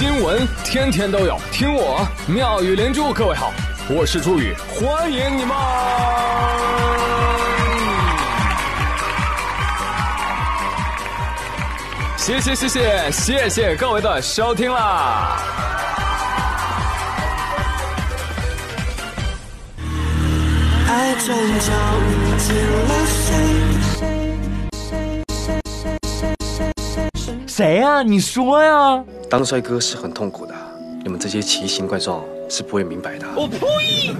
新闻天天都有，听我妙语连珠。各位好，我是朱宇，欢迎你们！谢谢谢谢谢谢各位的收听啦！爱转角遇见了谁？谁呀？你说呀！当帅哥是很痛苦的，你们这些奇形怪状是不会明白的。我呸！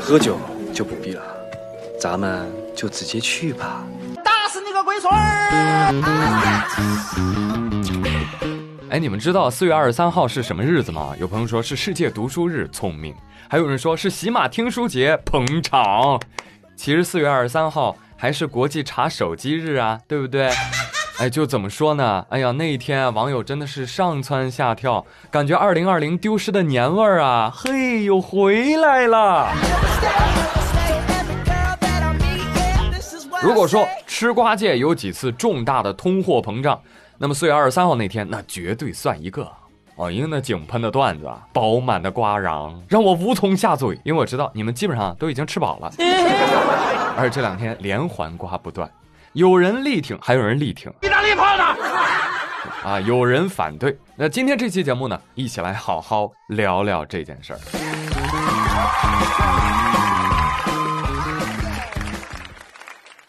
喝酒就不必了，咱们就直接去吧。打死你个龟孙儿！哎，你们知道四月二十三号是什么日子吗？有朋友说是世界读书日，聪明；还有人说是喜马听书节，捧场。其实四月二十三号还是国际查手机日啊，对不对？哎，就怎么说呢？哎呀，那一天啊，网友真的是上蹿下跳，感觉二零二零丢失的年味儿啊，嘿，又回来了。如果说吃瓜界有几次重大的通货膨胀，那么四月二十三号那天，那绝对算一个。哦，因为那井喷的段子，饱满的瓜瓤，让我无从下嘴，因为我知道你们基本上都已经吃饱了。而这两天连环瓜不断。有人力挺，还有人力挺。意大利炮呢？啊，有人反对。那今天这期节目呢，一起来好好聊聊这件事儿。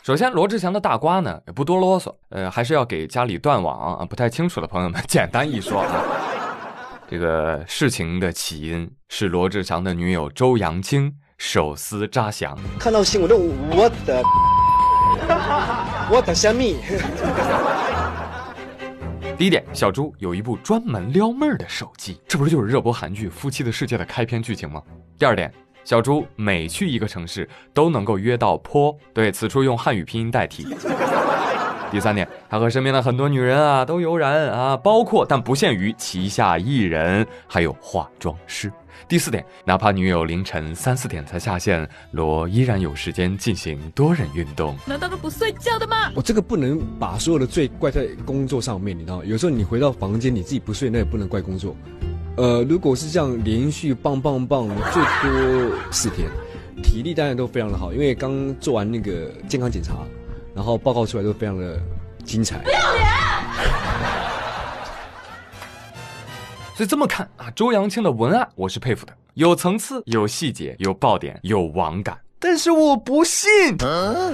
首先，罗志祥的大瓜呢，也不多啰嗦，呃，还是要给家里断网啊不太清楚的朋友们 简单一说啊。这个事情的起因是罗志祥的女友周扬青手撕扎翔。看到新闻都我的。我的小米。第一点，小猪有一部专门撩妹的手机，这不是就是热播韩剧《夫妻的世界》的开篇剧情吗？第二点，小猪每去一个城市都能够约到坡，对此处用汉语拼音代替。第三点，他和身边的很多女人啊都有染啊，包括但不限于旗下艺人，还有化妆师。第四点，哪怕女友凌晨三四点才下线，罗依然有时间进行多人运动。难道都不睡觉的吗？我这个不能把所有的罪怪在工作上面，你知道吗？有时候你回到房间你自己不睡，那也不能怪工作。呃，如果是这样连续棒棒棒，最多四天，体力当然都非常的好，因为刚做完那个健康检查，然后报告出来都非常的精彩。不要脸！所以这么看啊，周扬青的文案我是佩服的，有层次、有细节、有爆点、有网感。但是我不信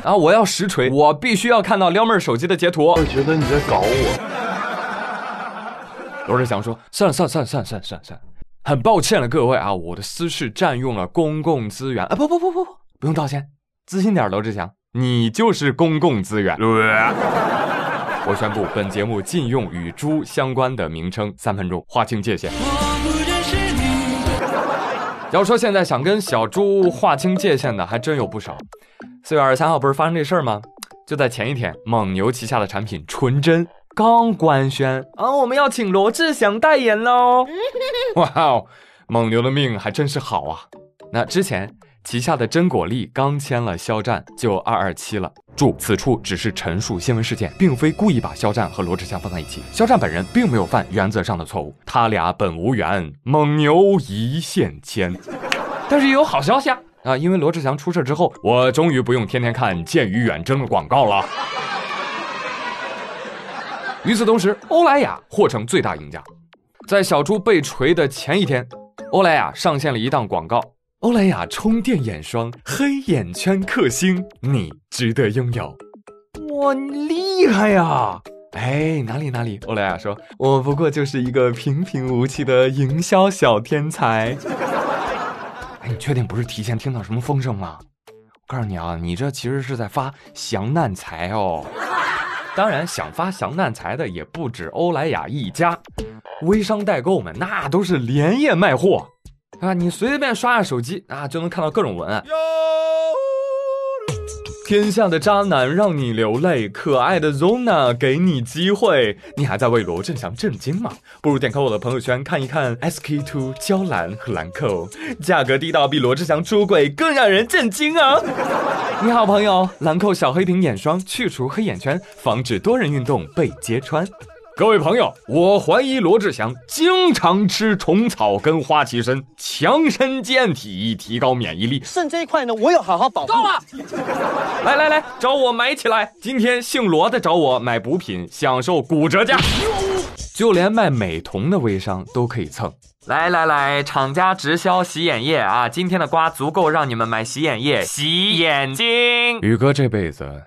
啊！我要实锤，我必须要看到撩妹手机的截图。我觉得你在搞我。罗志祥说：“算了算了算了算了算了算了，很抱歉了各位啊，我的私事占用了公共资源啊！不不不不不，不用道歉，自信点，罗志祥，你就是公共资源。” 我宣布，本节目禁用与猪相关的名称，三分钟划清界限。要说现在想跟小猪划清界限的，还真有不少。四月二十三号不是发生这事儿吗？就在前一天，蒙牛旗下的产品纯真刚官宣啊，我们要请罗志祥代言喽！哇哦，蒙牛的命还真是好啊。那之前。旗下的真果粒刚签了肖战，就二二七了。注：此处只是陈述新闻事件，并非故意把肖战和罗志祥放在一起。肖战本人并没有犯原则上的错误，他俩本无缘。蒙牛一线牵。但是也有好消息啊！啊，因为罗志祥出事之后，我终于不用天天看《剑与远征》的广告了。与此同时，欧莱雅或成最大赢家。在小猪被锤的前一天，欧莱雅上线了一档广告。欧莱雅充电眼霜，黑眼圈克星，你值得拥有。哇，你厉害呀！哎，哪里哪里？欧莱雅说，我不过就是一个平平无奇的营销小天才。哎，你确定不是提前听到什么风声吗？我告诉你啊，你这其实是在发降难财哦。当然，想发降难财的也不止欧莱雅一家，微商代购们那都是连夜卖货。啊，你随便刷下手机啊，就能看到各种文案。天下的渣男让你流泪，可爱的 Zona 给你机会。你还在为罗志祥震惊吗？不如点开我的朋友圈看一看 SK two 娇兰和兰蔻，价格低到比罗志祥出轨更让人震惊啊！你好，朋友，兰蔻小黑瓶眼霜去除黑眼圈，防止多人运动被揭穿。各位朋友，我怀疑罗志祥经常吃虫草跟花旗参，强身健体，提高免疫力。肾这一块呢，我有好好保护。够了！来来来，找我买起来！今天姓罗的找我买补品，享受骨折价。就连卖美瞳的微商都可以蹭。来来来，厂家直销洗眼液啊！今天的瓜足够让你们买洗眼液、洗眼睛。宇哥这辈子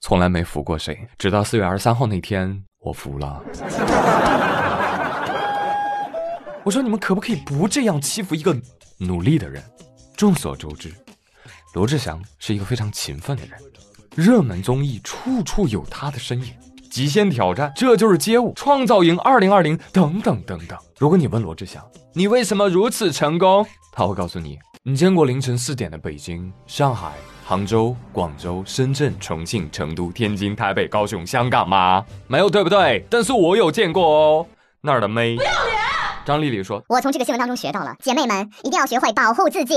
从来没服过谁，直到四月二十三号那天，我服了。我说你们可不可以不这样欺负一个努力的人？众所周知，罗志祥是一个非常勤奋的人，热门综艺处处有他的身影。极限挑战，这就是街舞，创造营二零二零等等等等。如果你问罗志祥，你为什么如此成功？他会告诉你，你见过凌晨四点的北京、上海、杭州、广州、深圳、重庆、成都、天津、台北、高雄、香港吗？没有，对不对？但是我有见过哦，那儿的妹。不要脸！张丽丽说，我从这个新闻当中学到了，姐妹们一定要学会保护自己。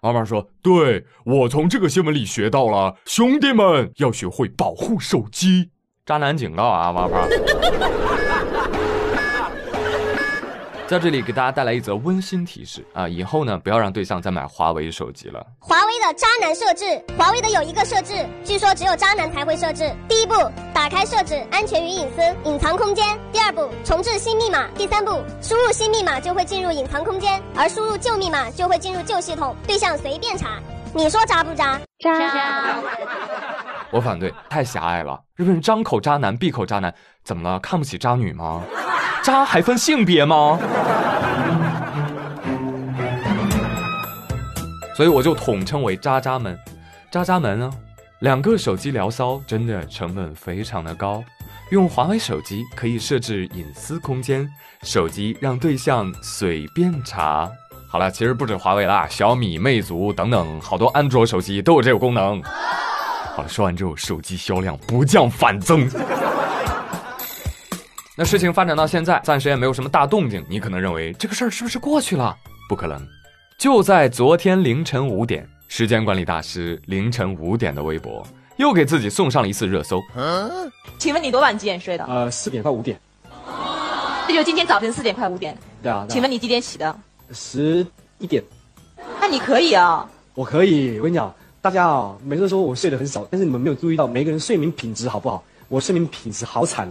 妈妈说，对我从这个新闻里学到了，兄弟们要学会保护手机。渣男警告啊，王胖！在这里给大家带来一则温馨提示啊，以后呢不要让对象再买华为手机了。华为的渣男设置，华为的有一个设置，据说只有渣男才会设置。第一步，打开设置，安全与隐私，隐藏空间；第二步，重置新密码；第三步，输入新密码就会进入隐藏空间，而输入旧密码就会进入旧系统，对象随便查。你说渣不渣？渣。我反对，太狭隘了。日本人张口渣男，闭口渣男，怎么了？看不起渣女吗？渣还分性别吗？所以我就统称为渣渣们。渣渣们呢，两个手机聊骚真的成本非常的高。用华为手机可以设置隐私空间，手机让对象随便查。好了，其实不止华为啦，小米、魅族等等，好多安卓手机都有这个功能。好了，说完之后，手机销量不降反增。那事情发展到现在，暂时也没有什么大动静。你可能认为这个事儿是不是过去了？不可能。就在昨天凌晨五点，时间管理大师凌晨五点的微博又给自己送上了一次热搜。嗯请问你多晚几点睡的？呃，四点快五点。这就今天早晨四点快五点。对啊。请问你几点起的？十一点。那你可以啊。我可以。我跟你讲。大家啊，每次说我睡得很少，但是你们没有注意到每个人睡眠品质好不好？我睡眠品质好惨，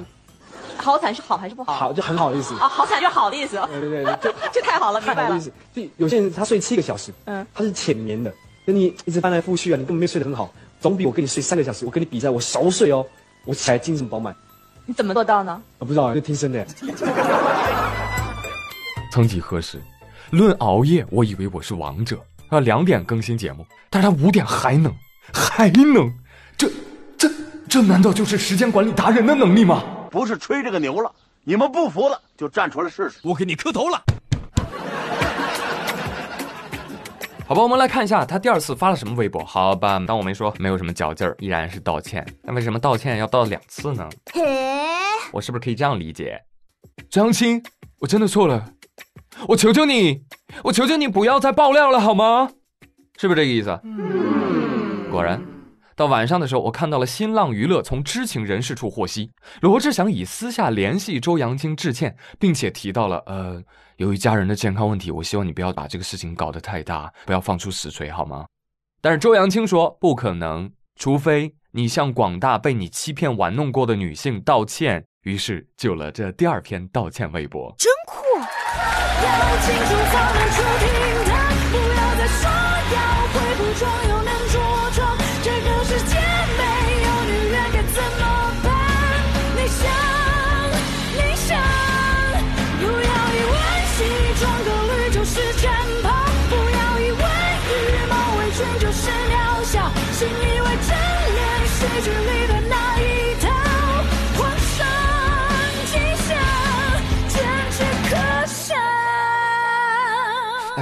好惨是好还是不好？好就很好的意思啊，好惨就是好的意思。对对对，就这太好了，明白了。就有些人他睡七个小时，嗯，他是浅眠的，跟你一直翻来覆去啊，你根本没睡得很好，总比我跟你睡三个小时，我跟你比赛，我熟睡哦，我起来精神饱满。你怎么做到呢？我不知道，就听声的。曾几何时，论熬夜，我以为我是王者啊，两点更新节目，但是他五点还能。还能？这、这、这难道就是时间管理达人的能力吗？不是吹这个牛了，你们不服了就站出来试试。我给你磕头了。好吧，我们来看一下他第二次发了什么微博。好吧，当我没说，没有什么嚼劲儿，依然是道歉。那为什么道歉要道两次呢？我是不是可以这样理解？张青，我真的错了，我求求你，我求求你不要再爆料了好吗？是不是这个意思？果然，到晚上的时候，我看到了新浪娱乐从知情人士处获悉，罗志祥已私下联系周扬青致歉，并且提到了呃，由于家人的健康问题，我希望你不要把这个事情搞得太大，不要放出实锤好吗？但是周扬青说不可能，除非你向广大被你欺骗玩弄过的女性道歉。于是就有了这第二篇道歉微博，真酷。要清楚方能触听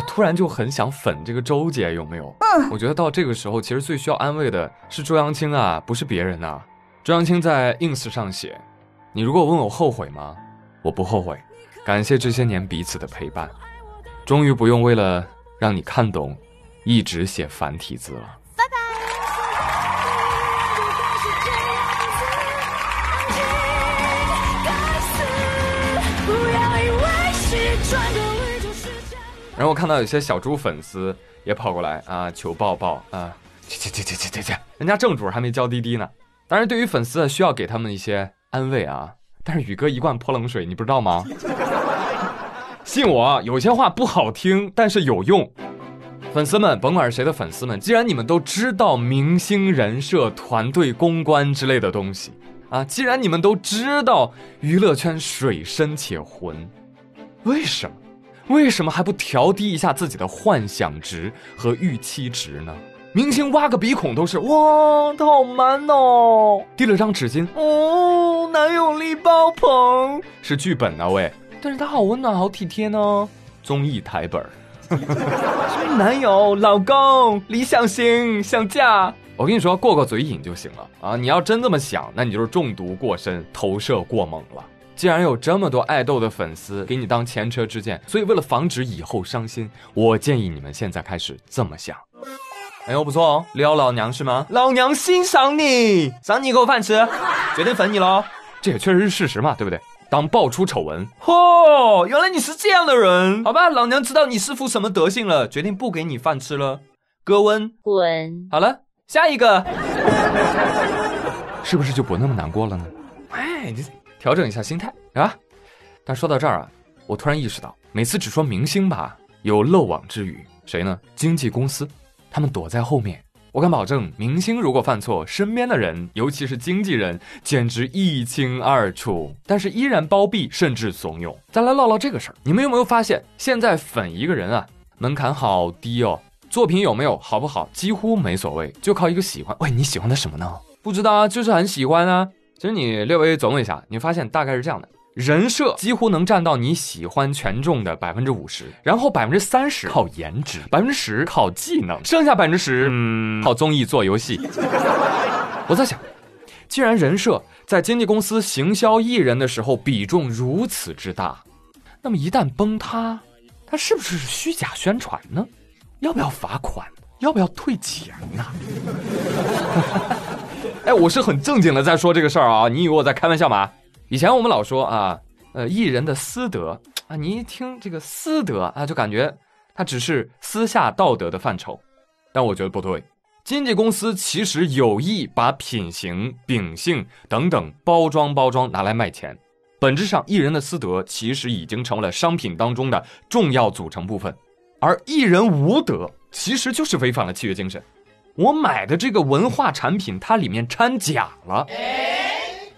突然就很想粉这个周姐，有没有？嗯，我觉得到这个时候，其实最需要安慰的是周扬青啊，不是别人呐。周扬青在 ins 上写：“你如果问我后悔吗？我不后悔，感谢这些年彼此的陪伴，终于不用为了让你看懂，一直写繁体字了。”然后我看到有些小猪粉丝也跑过来啊，求抱抱啊，去去去去去去去，人家正主还没交滴滴呢。当然，对于粉丝需要给他们一些安慰啊。但是宇哥一贯泼冷水，你不知道吗？信我，有些话不好听，但是有用。粉丝们，甭管是谁的粉丝们，既然你们都知道明星人设、团队公关之类的东西啊，既然你们都知道娱乐圈水深且浑，为什么？为什么还不调低一下自己的幻想值和预期值呢？明星挖个鼻孔都是哇，他好 man 哦，递了张纸巾哦，男友力爆棚，是剧本呢喂，但是他好温暖，好体贴呢，综艺台本儿。男友、老公、理想型、想嫁，我跟你说，过过嘴瘾就行了啊！你要真这么想，那你就是中毒过深、投射过猛了。既然有这么多爱豆的粉丝给你当前车之鉴，所以为了防止以后伤心，我建议你们现在开始这么想。哎呦，不错哦，撩老娘是吗？老娘欣赏你，赏你一口饭吃，决定粉你喽。这也确实是事实嘛，对不对？当爆出丑闻，嚯，原来你是这样的人，好吧，老娘知道你是副什么德行了，决定不给你饭吃了，哥温滚。好了，下一个，是不是就不那么难过了呢？哎，你调整一下心态啊。但说到这儿啊，我突然意识到，每次只说明星吧，有漏网之鱼，谁呢？经纪公司，他们躲在后面。我敢保证，明星如果犯错，身边的人，尤其是经纪人，简直一清二楚。但是依然包庇，甚至怂恿。再来唠唠这个事儿，你们有没有发现，现在粉一个人啊，门槛好低哦。作品有没有好不好，几乎没所谓，就靠一个喜欢。喂，你喜欢他什么呢？不知道啊，就是很喜欢啊。其实你略微琢磨一下，你发现大概是这样的。人设几乎能占到你喜欢权重的百分之五十，然后百分之三十靠颜值，百分之十靠技能，剩下百分之十，嗯，靠综艺做游戏。我在想，既然人设在经纪公司行销艺人的时候比重如此之大，那么一旦崩塌，他是不是虚假宣传呢？要不要罚款？要不要退钱呢？哎，我是很正经的在说这个事儿啊，你以为我在开玩笑吗？以前我们老说啊，呃，艺人的私德啊，你一听这个私德啊，就感觉他只是私下道德的范畴。但我觉得不对，经纪公司其实有意把品行、秉性等等包装包装拿来卖钱。本质上，艺人的私德其实已经成为了商品当中的重要组成部分，而艺人无德其实就是违反了契约精神。我买的这个文化产品，它里面掺假了。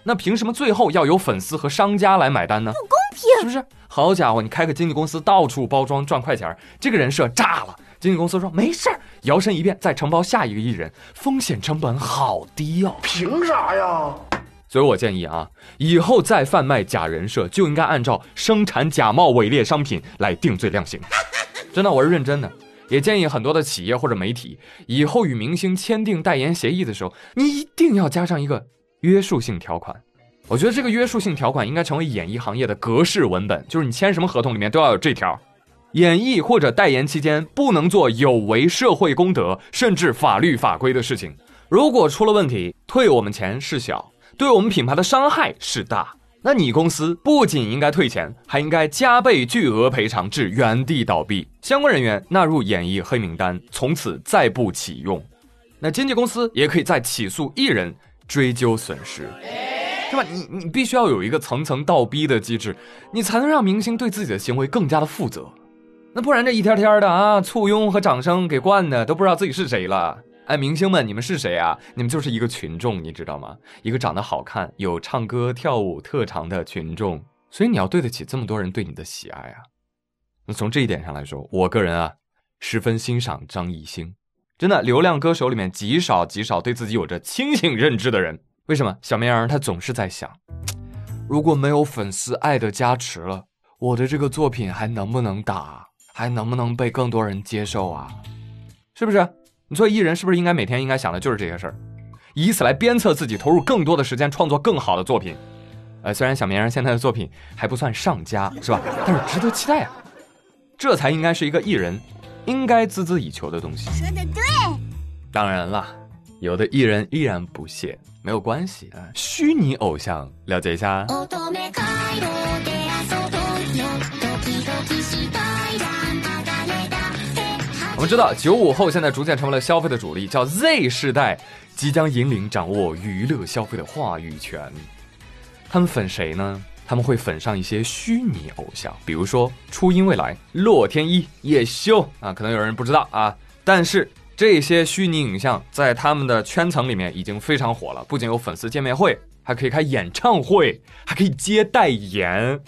那凭什么最后要由粉丝和商家来买单呢？不公平，是不是？好家伙，你开个经纪公司到处包装赚快钱，这个人设炸了。经纪公司说没事儿，摇身一变再承包下一个艺人，风险成本好低哦。凭啥呀？所以我建议啊，以后再贩卖假人设，就应该按照生产假冒伪劣商品来定罪量刑。真的，我是认真的。也建议很多的企业或者媒体，以后与明星签订代言协议的时候，你一定要加上一个。约束性条款，我觉得这个约束性条款应该成为演艺行业的格式文本，就是你签什么合同里面都要有这条：演艺或者代言期间不能做有违社会公德甚至法律法规的事情。如果出了问题，退我们钱是小，对我们品牌的伤害是大。那你公司不仅应该退钱，还应该加倍巨额赔偿，至原地倒闭，相关人员纳入演艺黑名单，从此再不启用。那经纪公司也可以再起诉艺人。追究损失，是吧？你你必须要有一个层层倒逼的机制，你才能让明星对自己的行为更加的负责。那不然这一天天的啊，簇拥和掌声给惯的，都不知道自己是谁了。哎，明星们，你们是谁啊？你们就是一个群众，你知道吗？一个长得好看、有唱歌跳舞特长的群众，所以你要对得起这么多人对你的喜爱啊。那从这一点上来说，我个人啊，十分欣赏张艺兴。真的，流量歌手里面极少极少对自己有着清醒认知的人。为什么？小绵羊他总是在想，如果没有粉丝爱的加持了，我的这个作品还能不能打，还能不能被更多人接受啊？是不是？你作为艺人，是不是应该每天应该想的就是这些事儿，以此来鞭策自己投入更多的时间创作更好的作品？呃，虽然小绵羊现在的作品还不算上佳，是吧？但是值得期待啊！这才应该是一个艺人。应该孜孜以求的东西。说的对。当然了，有的艺人依然不屑，没有关系啊。虚拟偶像，了解一下。我们知道，九五后现在逐渐成为了消费的主力，叫 Z 世代，即将引领掌握娱乐消费的话语权。他们粉谁呢？他们会粉上一些虚拟偶像，比如说初音未来、洛天依、叶修啊，可能有人不知道啊，但是这些虚拟影像在他们的圈层里面已经非常火了，不仅有粉丝见面会，还可以开演唱会，还可以接代言。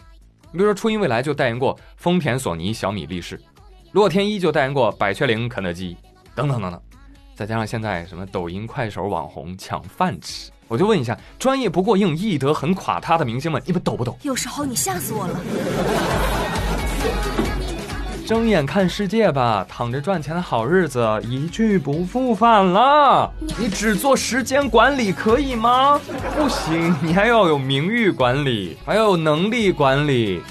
你比如说初音未来就代言过丰田、索尼、小米、力士，洛天依就代言过百雀羚、肯德基，等等等等，再加上现在什么抖音、快手网红抢饭吃。我就问一下，专业不过硬、艺德很垮塌的明星们，你们懂不懂？有时候你吓死我了。睁眼看世界吧，躺着赚钱的好日子一去不复返了。你只做时间管理可以吗？不行，你还要有名誉管理，还要有能力管理，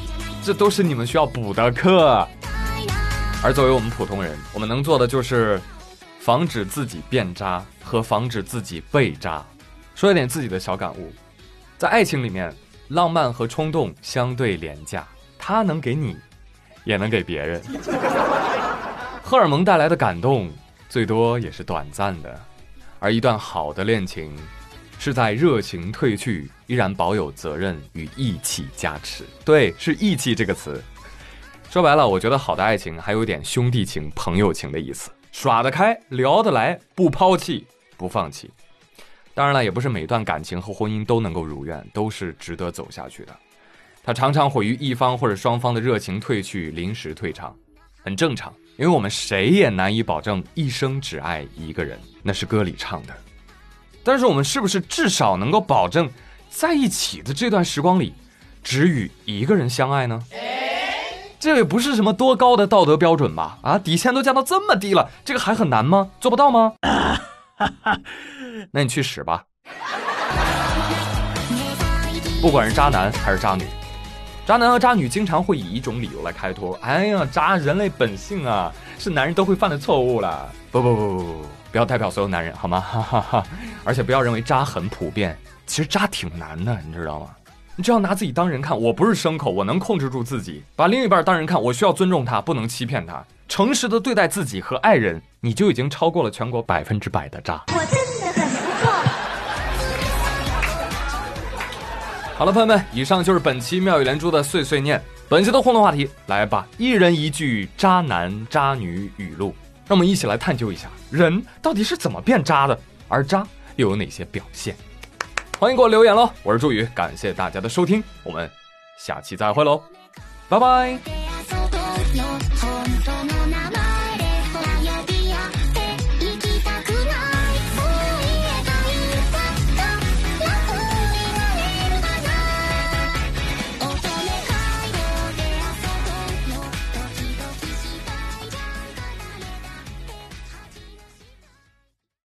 这都是你们需要补的课。而作为我们普通人，我们能做的就是防止自己变渣和防止自己被渣。说一点自己的小感悟，在爱情里面，浪漫和冲动相对廉价，它能给你，也能给别人。荷尔蒙带来的感动，最多也是短暂的，而一段好的恋情，是在热情褪去，依然保有责任与义气加持。对，是义气这个词。说白了，我觉得好的爱情还有点兄弟情、朋友情的意思，耍得开，聊得来，不抛弃，不放弃。当然了，也不是每段感情和婚姻都能够如愿，都是值得走下去的。它常常毁于一方或者双方的热情褪去、临时退场，很正常，因为我们谁也难以保证一生只爱一个人，那是歌里唱的。但是我们是不是至少能够保证，在一起的这段时光里，只与一个人相爱呢？这也不是什么多高的道德标准吧？啊，底线都降到这么低了，这个还很难吗？做不到吗？那你去死吧！不管是渣男还是渣女，渣男和渣女经常会以一种理由来开脱：“哎呀，渣，人类本性啊，是男人都会犯的错误了。”不不不不不，不要代表所有男人好吗？哈哈哈！而且不要认为渣很普遍，其实渣挺难的，你知道吗？你只要拿自己当人看，我不是牲口，我能控制住自己；把另一半当人看，我需要尊重他，不能欺骗他，诚实的对待自己和爱人，你就已经超过了全国百分之百的渣。我真的很不错。好了，朋友们，以上就是本期妙语连珠的碎碎念。本期的互动话题，来吧，一人一句渣男渣女语录，让我们一起来探究一下，人到底是怎么变渣的，而渣又有哪些表现？欢迎给我留言喽！我是朱宇，感谢大家的收听，我们下期再会喽，拜拜。